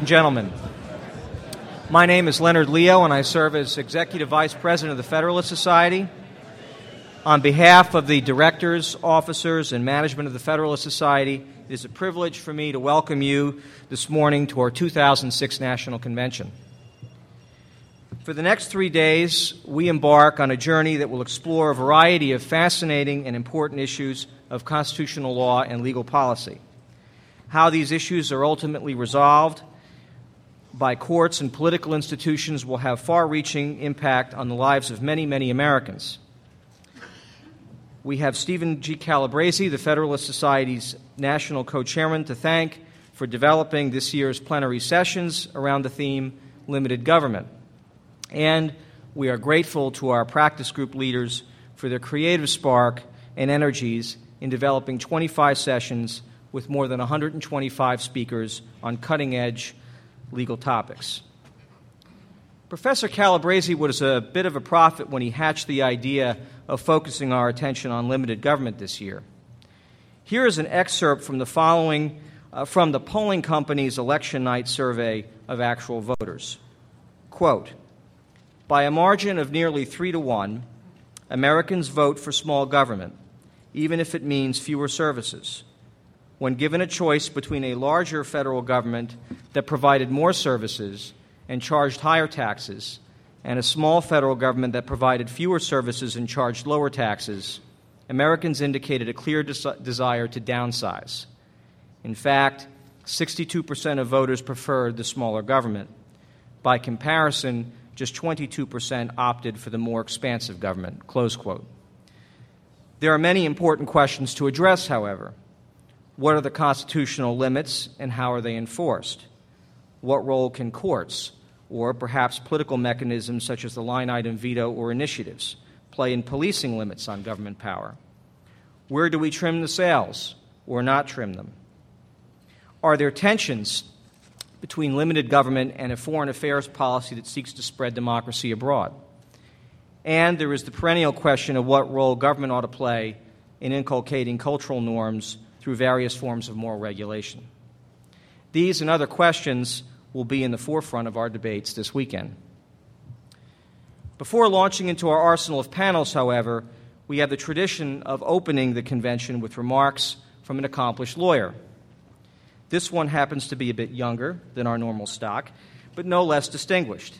and gentlemen. My name is Leonard Leo, and I serve as Executive Vice President of the Federalist Society. On behalf of the directors, officers, and management of the Federalist Society, it is a privilege for me to welcome you this morning to our 2006 National Convention. For the next three days, we embark on a journey that will explore a variety of fascinating and important issues of constitutional law and legal policy. How these issues are ultimately resolved by courts and political institutions will have far reaching impact on the lives of many, many Americans. We have Stephen G. Calabresi, the Federalist Society's national co chairman, to thank for developing this year's plenary sessions around the theme limited government. And we are grateful to our practice group leaders for their creative spark and energies in developing 25 sessions with more than 125 speakers on cutting edge legal topics. Professor Calabresi was a bit of a prophet when he hatched the idea of focusing our attention on limited government this year. Here is an excerpt from the following uh, from the polling company's election night survey of actual voters. Quote By a margin of nearly three to one, Americans vote for small government, even if it means fewer services when given a choice between a larger federal government that provided more services and charged higher taxes and a small federal government that provided fewer services and charged lower taxes, Americans indicated a clear des- desire to downsize. In fact, 62% of voters preferred the smaller government. By comparison, just 22% opted for the more expansive government. Close quote. There are many important questions to address, however. What are the constitutional limits and how are they enforced? What role can courts, or perhaps political mechanisms such as the line item veto or initiatives, play in policing limits on government power? Where do we trim the sails or not trim them? Are there tensions between limited government and a foreign affairs policy that seeks to spread democracy abroad? And there is the perennial question of what role government ought to play in inculcating cultural norms through various forms of moral regulation. These and other questions will be in the forefront of our debates this weekend. Before launching into our arsenal of panels, however, we have the tradition of opening the convention with remarks from an accomplished lawyer. This one happens to be a bit younger than our normal stock, but no less distinguished.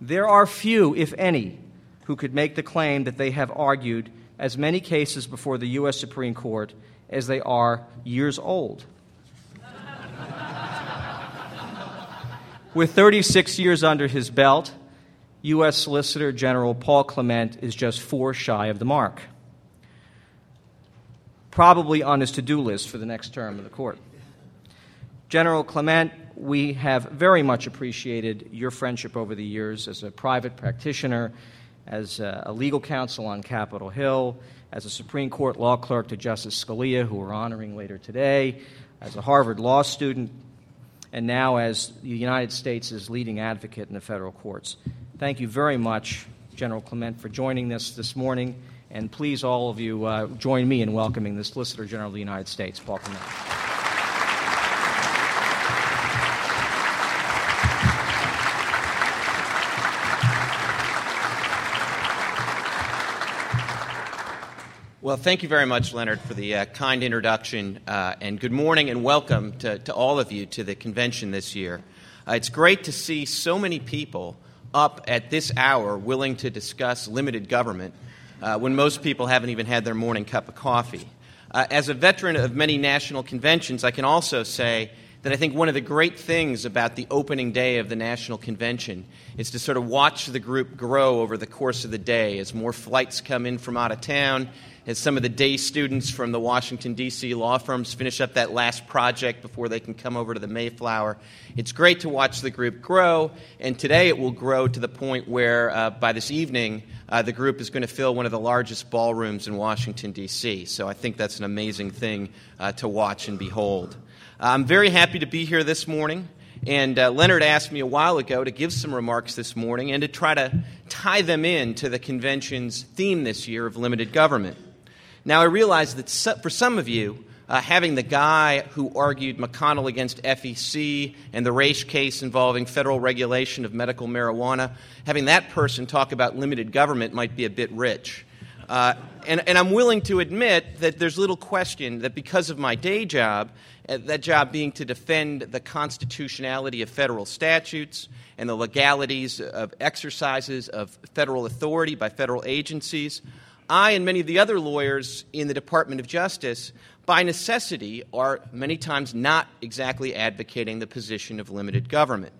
There are few, if any, who could make the claim that they have argued as many cases before the U.S. Supreme Court as they are years old. With 36 years under his belt, U.S. Solicitor General Paul Clement is just four shy of the mark. Probably on his to do list for the next term of the court. General Clement, we have very much appreciated your friendship over the years as a private practitioner, as a legal counsel on Capitol Hill, as a Supreme Court law clerk to Justice Scalia, who we're honoring later today, as a Harvard law student, and now as the United States' leading advocate in the federal courts. Thank you very much, General Clement, for joining us this morning, and please, all of you, uh, join me in welcoming the Solicitor General of the United States, Paul Clement. Well, thank you very much, Leonard, for the uh, kind introduction. Uh, and good morning and welcome to, to, all of you to the convention this year. Uh, it's great to see so many people up at this hour willing to discuss limited government uh, when most people haven't even had their morning cup of coffee. Uh, as a veteran of many national conventions, I can also say that I think one of the great things about the opening day of the National Convention is to sort of watch the group grow over the course of the day as more flights come in from out of town as some of the day students from the Washington, D.C. law firms finish up that last project before they can come over to the Mayflower. It's great to watch the group grow, and today it will grow to the point where uh, by this evening, uh, the group is going to fill one of the largest ballrooms in Washington, D.C. So I think that's an amazing thing uh, to watch and behold. I'm very happy to be here this morning. And uh, Leonard asked me a while ago to give some remarks this morning and to try to tie them in to the convention's theme this year of limited government. Now, I realize that for some of you, uh, having the guy who argued McConnell against FEC and the Raich case involving federal regulation of medical marijuana, having that person talk about limited government might be a bit rich. Uh, and, and, I'm willing to admit that there's little question that because of my day job, uh, that job being to defend the constitutionality of federal statutes and the legalities of exercises of federal authority by federal agencies, I and many of the other lawyers in the Department of Justice, by necessity, are many times not exactly advocating the position of limited government.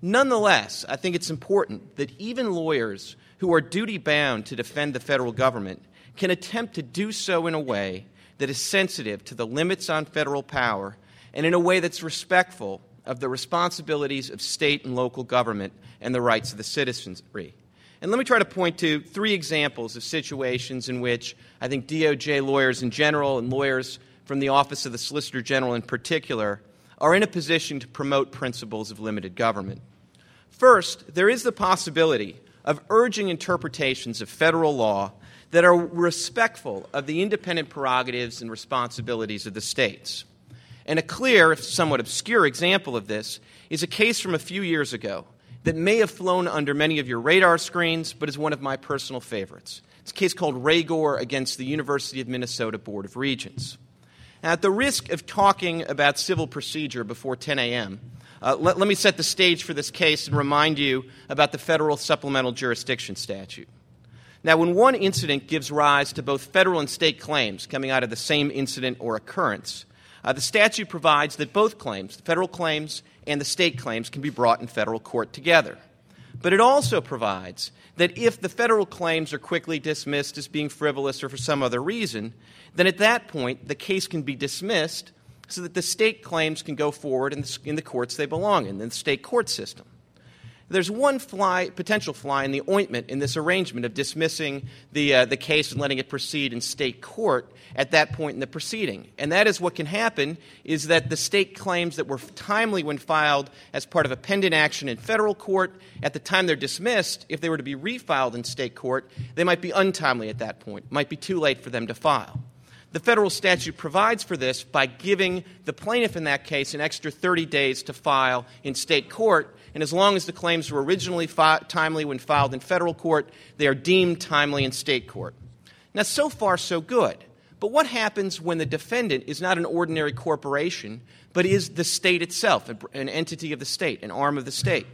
Nonetheless, I think it's important that even lawyers who are duty bound to defend the federal government can attempt to do so in a way that is sensitive to the limits on federal power and in a way that's respectful of the responsibilities of state and local government and the rights of the citizenry. And let me try to point to three examples of situations in which I think DOJ lawyers in general and lawyers from the Office of the Solicitor General in particular are in a position to promote principles of limited government. First, there is the possibility of urging interpretations of federal law that are respectful of the independent prerogatives and responsibilities of the states. And a clear, if somewhat obscure example of this is a case from a few years ago that may have flown under many of your radar screens, but is one of my personal favorites. It's a case called Raygor against the University of Minnesota Board of Regents. Now, at the risk of talking about civil procedure before 10 a.m., uh, let, let me set the stage for this case and remind you about the federal supplemental jurisdiction statute. Now, when one incident gives rise to both federal and state claims coming out of the same incident or occurrence, uh, the statute provides that both claims, the federal claims and the state claims, can be brought in federal court together. But it also provides that if the federal claims are quickly dismissed as being frivolous or for some other reason, then at that point the case can be dismissed so that the state claims can go forward in the, in the courts they belong in, in the state court system. There's one fly, potential fly in the ointment in this arrangement of dismissing the, uh, the case and letting it proceed in state court at that point in the proceeding. And that is what can happen is that the state claims that were timely when filed as part of a pending action in federal court, at the time they're dismissed, if they were to be refiled in state court, they might be untimely at that point. It might be too late for them to file. The federal statute provides for this by giving the plaintiff in that case an extra 30 days to file in state court. And as long as the claims were originally fi- timely when filed in federal court, they are deemed timely in state court. Now, so far, so good. But what happens when the defendant is not an ordinary corporation, but is the state itself, an entity of the state, an arm of the state?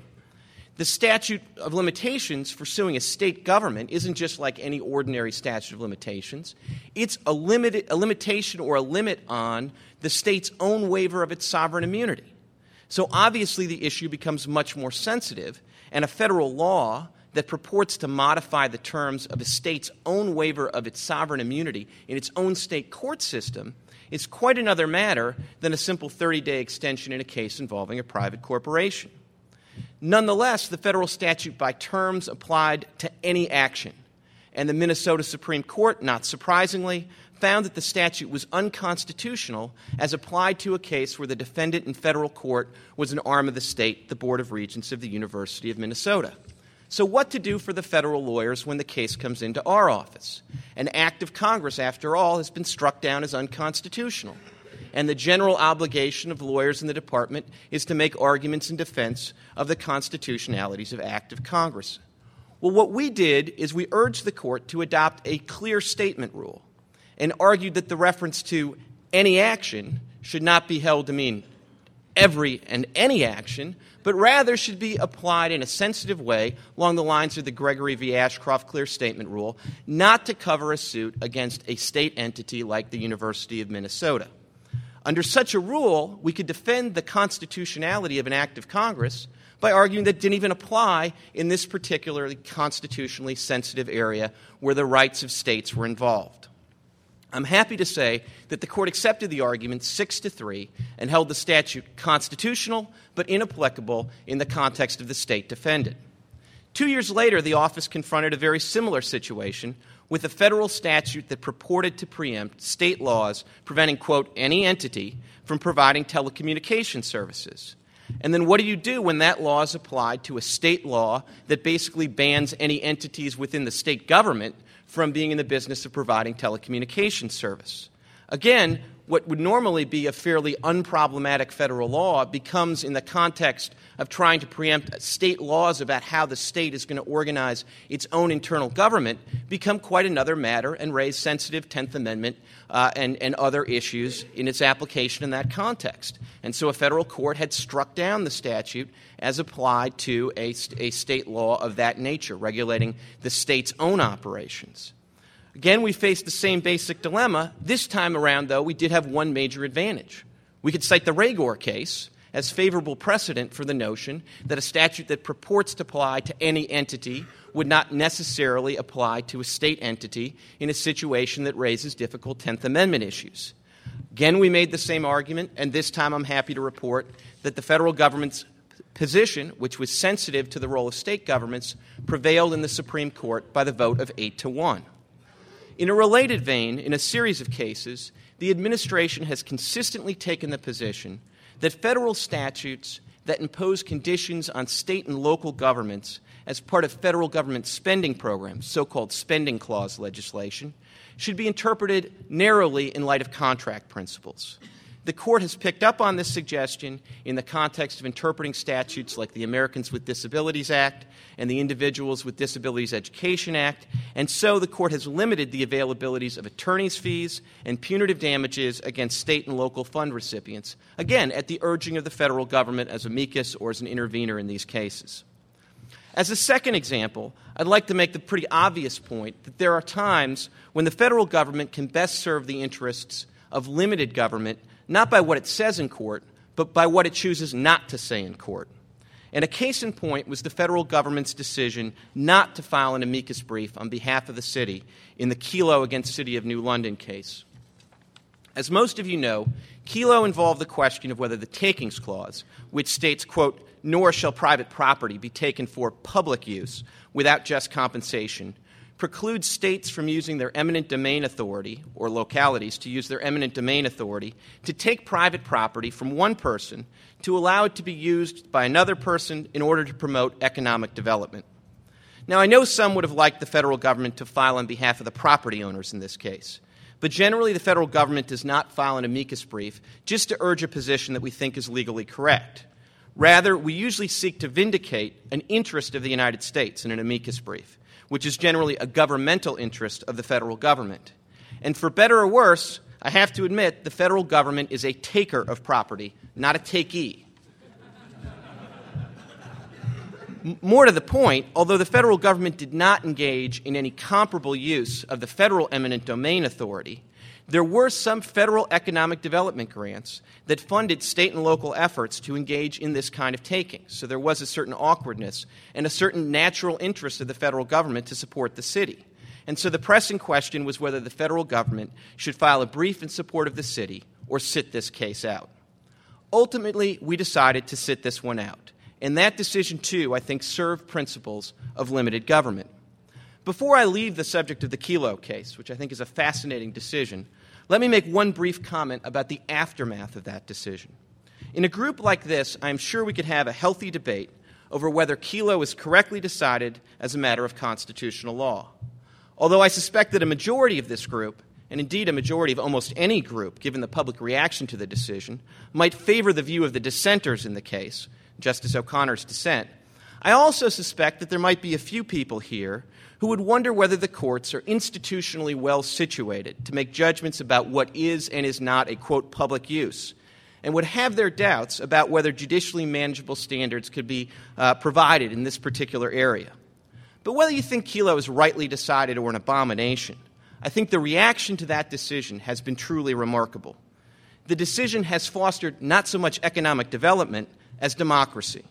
The statute of limitations for suing a state government isn't just like any ordinary statute of limitations. It's a, limited, a limitation or a limit on the state's own waiver of its sovereign immunity. So obviously, the issue becomes much more sensitive, and a federal law that purports to modify the terms of a state's own waiver of its sovereign immunity in its own state court system is quite another matter than a simple 30 day extension in a case involving a private corporation. Nonetheless, the federal statute by terms applied to any action. And the Minnesota Supreme Court, not surprisingly, found that the statute was unconstitutional as applied to a case where the defendant in federal court was an arm of the state, the Board of Regents of the University of Minnesota. So, what to do for the federal lawyers when the case comes into our office? An act of Congress, after all, has been struck down as unconstitutional and the general obligation of lawyers in the department is to make arguments in defense of the constitutionalities of act of Congress. Well, what we did is we urged the court to adopt a clear statement rule and argued that the reference to any action should not be held to mean every and any action, but rather should be applied in a sensitive way along the lines of the Gregory v. Ashcroft clear statement rule, not to cover a suit against a state entity like the University of Minnesota. Under such a rule, we could defend the constitutionality of an act of Congress by arguing that it didn't even apply in this particularly constitutionally sensitive area where the rights of states were involved. I'm happy to say that the court accepted the argument 6 to 3 and held the statute constitutional but inapplicable in the context of the state defendant. Two years later, the office confronted a very similar situation with a federal statute that purported to preempt state laws preventing, quote, any entity from providing telecommunication services. And then what do you do when that law is applied to a state law that basically bans any entities within the state government from being in the business of providing telecommunication service? Again, what would normally be a fairly unproblematic federal law becomes, in the context of trying to preempt state laws about how the state is going to organize its own internal government, become quite another matter and raise sensitive Tenth Amendment uh, and, and other issues in its application in that context. And so a federal court had struck down the statute as applied to a, a state law of that nature, regulating the state's own operations. Again, we faced the same basic dilemma. This time around, though, we did have one major advantage. We could cite the Raygor case as favorable precedent for the notion that a statute that purports to apply to any entity would not necessarily apply to a state entity in a situation that raises difficult Tenth Amendment issues. Again, we made the same argument, and this time I'm happy to report that the federal government's position, which was sensitive to the role of state governments, prevailed in the Supreme Court by the vote of 8 to 1. In a related vein, in a series of cases, the administration has consistently taken the position that federal statutes that impose conditions on state and local governments as part of federal government spending programs, so called spending clause legislation, should be interpreted narrowly in light of contract principles. The court has picked up on this suggestion in the context of interpreting statutes like the Americans with Disabilities Act and the Individuals with Disabilities Education Act, and so the court has limited the availabilities of attorney's fees and punitive damages against state and local fund recipients, again, at the urging of the federal government as amicus or as an intervener in these cases. As a second example, I'd like to make the pretty obvious point that there are times when the federal government can best serve the interests of limited government not by what it says in court, but by what it chooses not to say in court. And a case in point was the federal government's decision not to file an amicus brief on behalf of the city in the Kelo against City of New London case. As most of you know, Kelo involved the question of whether the takings clause, which states, quote, nor shall private property be taken for public use without just compensation, precludes states from using their eminent domain authority, or localities to use their eminent domain authority, to take private property from one person to allow it to be used by another person in order to promote economic development. Now, I know some would have liked the federal government to file on behalf of the property owners in this case. But generally, the federal government does not file an amicus brief just to urge a position that we think is legally correct. Rather, we usually seek to vindicate an interest of the United States in an amicus brief which is generally a governmental interest of the federal government. And for better or worse, I have to admit the federal government is a taker of property, not a takee. More to the point, although the federal government did not engage in any comparable use of the federal eminent domain authority, there were some federal economic development grants that funded state and local efforts to engage in this kind of taking. So there was a certain awkwardness and a certain natural interest of the federal government to support the city. And so the pressing question was whether the federal government should file a brief in support of the city or sit this case out. Ultimately, we decided to sit this one out. And that decision, too, I think, served principles of limited government. Before I leave the subject of the Kelo case, which I think is a fascinating decision, let me make one brief comment about the aftermath of that decision. In a group like this, I'm sure we could have a healthy debate over whether Kelo is correctly decided as a matter of constitutional law. Although I suspect that a majority of this group, and indeed a majority of almost any group, given the public reaction to the decision, might favor the view of the dissenters in the case, Justice O'Connor's dissent, I also suspect that there might be a few people here who would wonder whether the courts are institutionally well situated to make judgments about what is and is not a quote public use and would have their doubts about whether judicially manageable standards could be uh, provided in this particular area. But whether you think Kelo is rightly decided or an abomination, I think the reaction to that decision has been truly remarkable. The decision has fostered not so much economic development as democracy.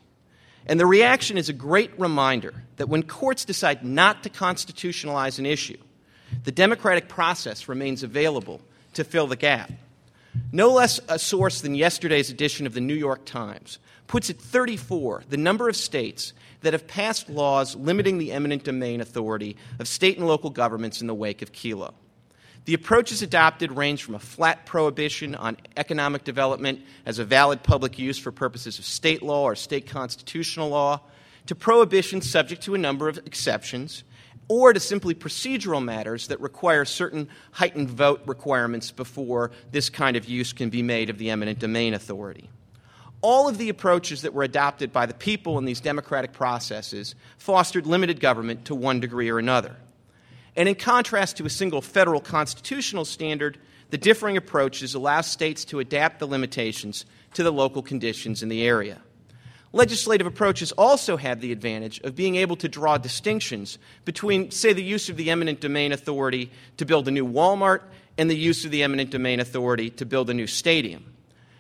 And the reaction is a great reminder that when courts decide not to constitutionalize an issue, the democratic process remains available to fill the gap. No less a source than yesterday's edition of the New York Times puts at 34 the number of states that have passed laws limiting the eminent domain authority of state and local governments in the wake of Kelo. The approaches adopted range from a flat prohibition on economic development as a valid public use for purposes of state law or state constitutional law to prohibitions subject to a number of exceptions, or to simply procedural matters that require certain heightened vote requirements before this kind of use can be made of the eminent domain authority. All of the approaches that were adopted by the people in these democratic processes fostered limited government to one degree or another. And in contrast to a single federal constitutional standard, the differing approaches allow states to adapt the limitations to the local conditions in the area. Legislative approaches also have the advantage of being able to draw distinctions between, say, the use of the eminent domain authority to build a new Walmart and the use of the eminent domain authority to build a new stadium.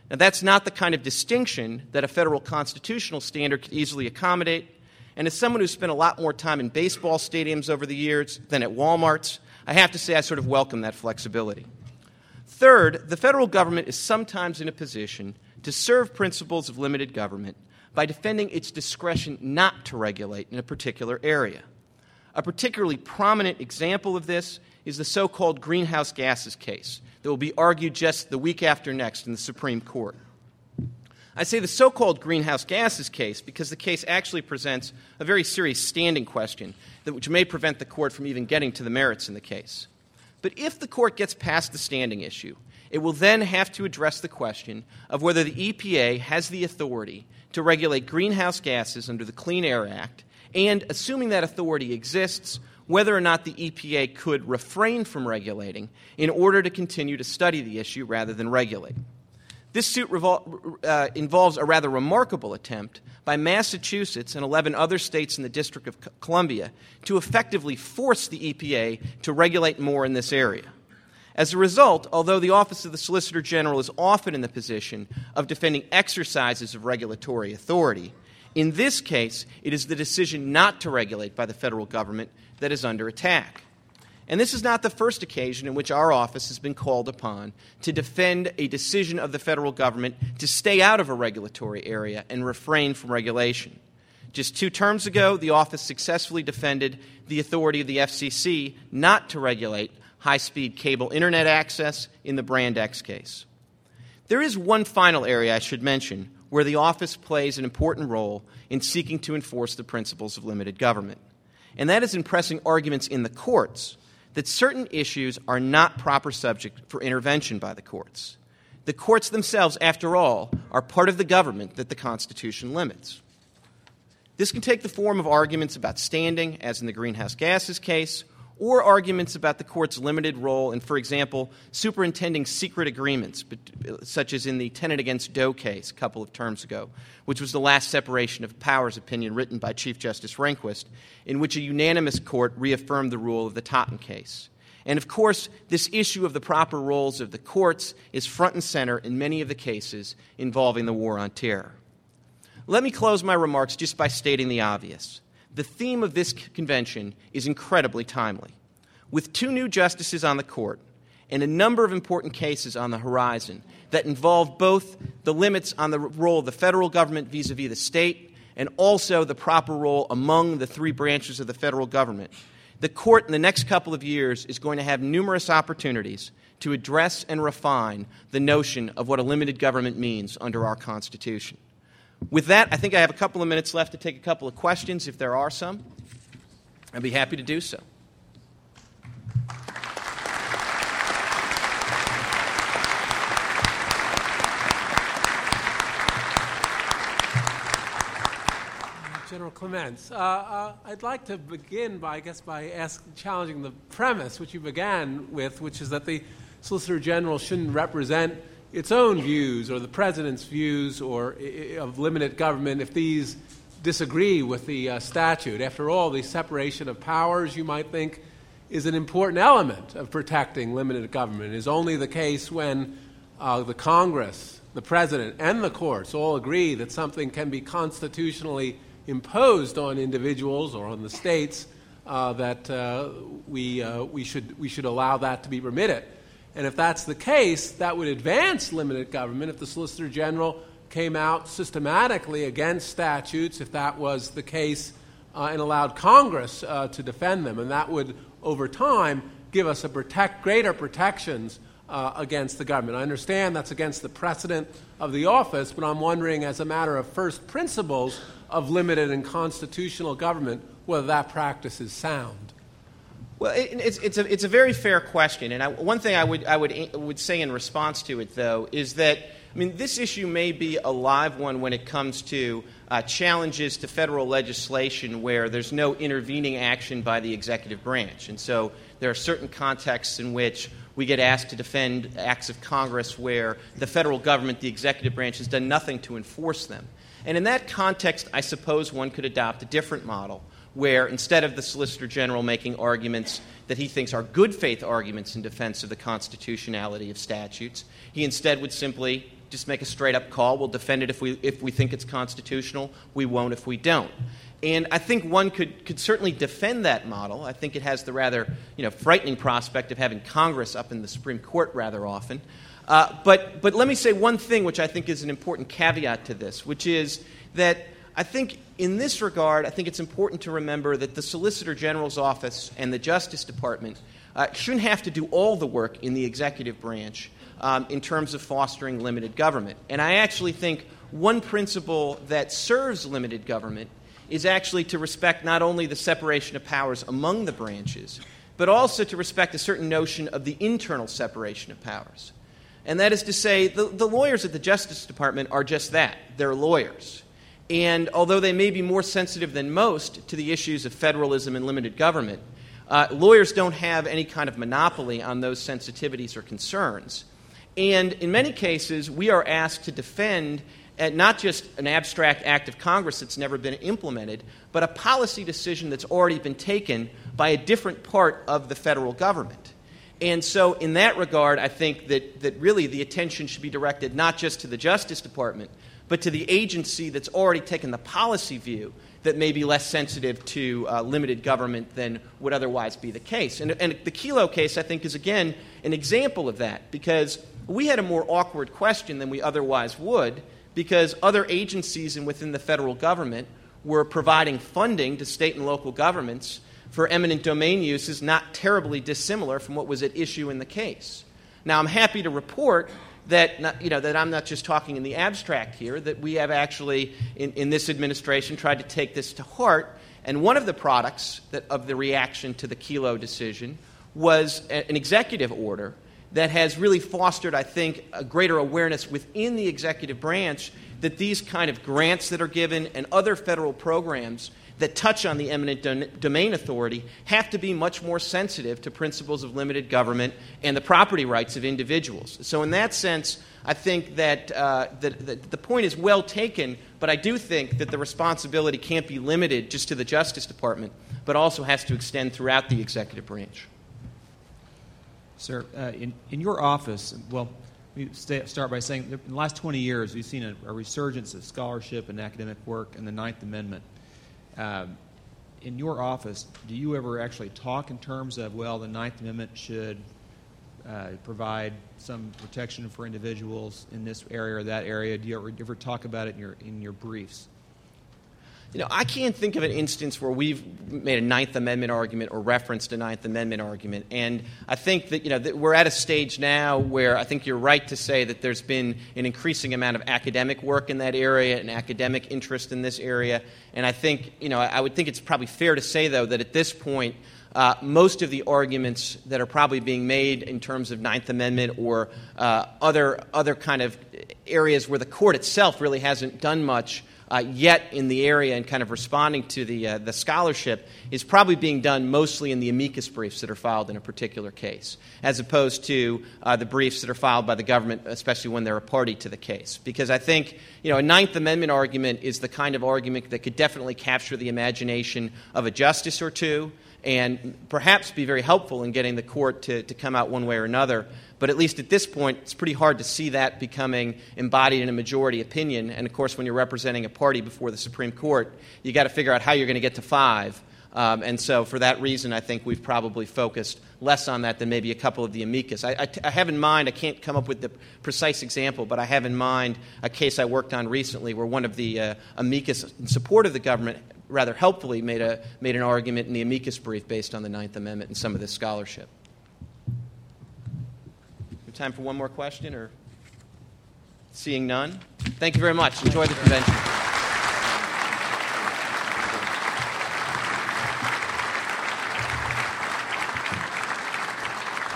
Now, that's not the kind of distinction that a federal constitutional standard could easily accommodate. And as someone who's spent a lot more time in baseball stadiums over the years than at Walmarts, I have to say I sort of welcome that flexibility. Third, the federal government is sometimes in a position to serve principles of limited government by defending its discretion not to regulate in a particular area. A particularly prominent example of this is the so called greenhouse gases case that will be argued just the week after next in the Supreme Court. I say the so called greenhouse gases case because the case actually presents a very serious standing question which may prevent the court from even getting to the merits in the case. But if the court gets past the standing issue, it will then have to address the question of whether the EPA has the authority to regulate greenhouse gases under the Clean Air Act, and assuming that authority exists, whether or not the EPA could refrain from regulating in order to continue to study the issue rather than regulate. This suit revol- uh, involves a rather remarkable attempt by Massachusetts and 11 other states in the District of Columbia to effectively force the EPA to regulate more in this area. As a result, although the Office of the Solicitor General is often in the position of defending exercises of regulatory authority, in this case, it is the decision not to regulate by the federal government that is under attack. And this is not the first occasion in which our office has been called upon to defend a decision of the federal government to stay out of a regulatory area and refrain from regulation. Just two terms ago, the office successfully defended the authority of the FCC not to regulate high speed cable internet access in the Brand X case. There is one final area I should mention where the office plays an important role in seeking to enforce the principles of limited government, and that is in pressing arguments in the courts that certain issues are not proper subject for intervention by the courts. The courts themselves, after all, are part of the government that the Constitution limits. This can take the form of arguments about standing, as in the greenhouse gases case, or arguments about the court's limited role in, for example, superintending secret agreements, uh, such as in the Tenet against Doe case a couple of terms ago, which was the last separation of powers opinion written by Chief Justice Rehnquist, in which a unanimous court reaffirmed the rule of the Totten case. And of course, this issue of the proper roles of the courts is front and center in many of the cases involving the war on terror. Let me close my remarks just by stating the obvious the theme of this convention is incredibly timely. With two new justices on the court and a number of important cases on the horizon that involve both the limits on the role of the federal government vis a vis the state and also the proper role among the three branches of the federal government, the court in the next couple of years is going to have numerous opportunities to address and refine the notion of what a limited government means under our Constitution. With that, I think I have a couple of minutes left to take a couple of questions if there are some. I'd be happy to do so. General Clements, uh, uh, I'd like to begin by, I guess, by ask, challenging the premise which you began with, which is that the Solicitor General shouldn't represent its own views or the president's views or of limited government if these disagree with the uh, statute. After all, the separation of powers, you might think, is an important element of protecting limited government. It is only the case when uh, the Congress, the president, and the courts all agree that something can be constitutionally imposed on individuals or on the states uh, that uh, we, uh, we, should, we should allow that to be permitted. And if that's the case, that would advance limited government if the Solicitor General came out systematically against statutes, if that was the case, uh, and allowed Congress uh, to defend them. And that would, over time, give us a protect, greater protections uh, against the government. I understand that's against the precedent of the office, but I'm wondering, as a matter of first principles of limited and constitutional government, whether that practice is sound. Well, it, it's, it's, a, it's a very fair question. And I, one thing I would, I would, would say in response to it, though, is that, I mean, this issue may be a live one when it comes to uh, challenges to federal legislation where there's no intervening action by the executive branch. And so there are certain contexts in which we get asked to defend acts of Congress where the federal government, the executive branch, has done nothing to enforce them. And in that context, I suppose one could adopt a different model where instead of the Solicitor General making arguments that he thinks are good faith arguments in defense of the constitutionality of statutes, he instead would simply just make a straight up call. We'll defend it if we, if we think it's constitutional, we won't if we don't. And I think one could, could certainly defend that model. I think it has the rather you know, frightening prospect of having Congress up in the Supreme Court rather often. Uh, but, but let me say one thing which I think is an important caveat to this, which is that I think in this regard, I think it's important to remember that the Solicitor General's office and the Justice Department uh, shouldn't have to do all the work in the executive branch um, in terms of fostering limited government. And I actually think one principle that serves limited government is actually to respect not only the separation of powers among the branches, but also to respect a certain notion of the internal separation of powers. And that is to say, the, the lawyers at the Justice Department are just that they're lawyers. And although they may be more sensitive than most to the issues of federalism and limited government, uh, lawyers don't have any kind of monopoly on those sensitivities or concerns. And in many cases, we are asked to defend uh, not just an abstract act of Congress that's never been implemented, but a policy decision that's already been taken by a different part of the federal government. And so, in that regard, I think that, that really the attention should be directed not just to the Justice Department, but to the agency that's already taken the policy view that may be less sensitive to uh, limited government than would otherwise be the case. And, and the Kelo case, I think, is again an example of that because we had a more awkward question than we otherwise would because other agencies and within the federal government were providing funding to state and local governments for eminent domain uses not terribly dissimilar from what was at issue in the case. Now, I'm happy to report that, not, you know, that I'm not just talking in the abstract here, that we have actually, in, in this administration, tried to take this to heart. And one of the products that, of the reaction to the Kelo decision was a, an executive order that has really fostered, I think, a greater awareness within the executive branch that these kind of grants that are given and other federal programs that touch on the eminent domain authority have to be much more sensitive to principles of limited government and the property rights of individuals. So, in that sense, I think that, uh, that, that the point is well taken, but I do think that the responsibility can't be limited just to the Justice Department, but also has to extend throughout the executive branch. Sir, uh, in, in your office, well, we start by saying in the last 20 years, we've seen a, a resurgence of scholarship and academic work and the Ninth Amendment. Um, in your office, do you ever actually talk in terms of, well, the Ninth Amendment should uh, provide some protection for individuals in this area or that area? Do you ever, do you ever talk about it in your, in your briefs? You know, I can't think of an instance where we've made a Ninth Amendment argument or referenced a Ninth Amendment argument. And I think that, you know, that we're at a stage now where I think you're right to say that there's been an increasing amount of academic work in that area and academic interest in this area. And I think, you know, I would think it's probably fair to say, though, that at this point, uh, most of the arguments that are probably being made in terms of Ninth Amendment or uh, other, other kind of areas where the court itself really hasn't done much uh, yet in the area and kind of responding to the, uh, the scholarship is probably being done mostly in the amicus briefs that are filed in a particular case, as opposed to uh, the briefs that are filed by the government, especially when they're a party to the case. Because I think you know, a Ninth Amendment argument is the kind of argument that could definitely capture the imagination of a justice or two and perhaps be very helpful in getting the court to, to come out one way or another. But at least at this point, it's pretty hard to see that becoming embodied in a majority opinion. And of course, when you're representing a party before the Supreme Court, you got to figure out how you're going to get to five. Um, and so, for that reason, I think we've probably focused less on that than maybe a couple of the amicus. I, have in mind, I can't come up with the precise example, but I have in mind a case I worked on recently where one of the uh, amicus in support of the government rather helpfully made, a, made an argument in the amicus brief based on the Ninth Amendment and some of this scholarship. Time for one more question or seeing none? Thank you very much. Enjoy the convention.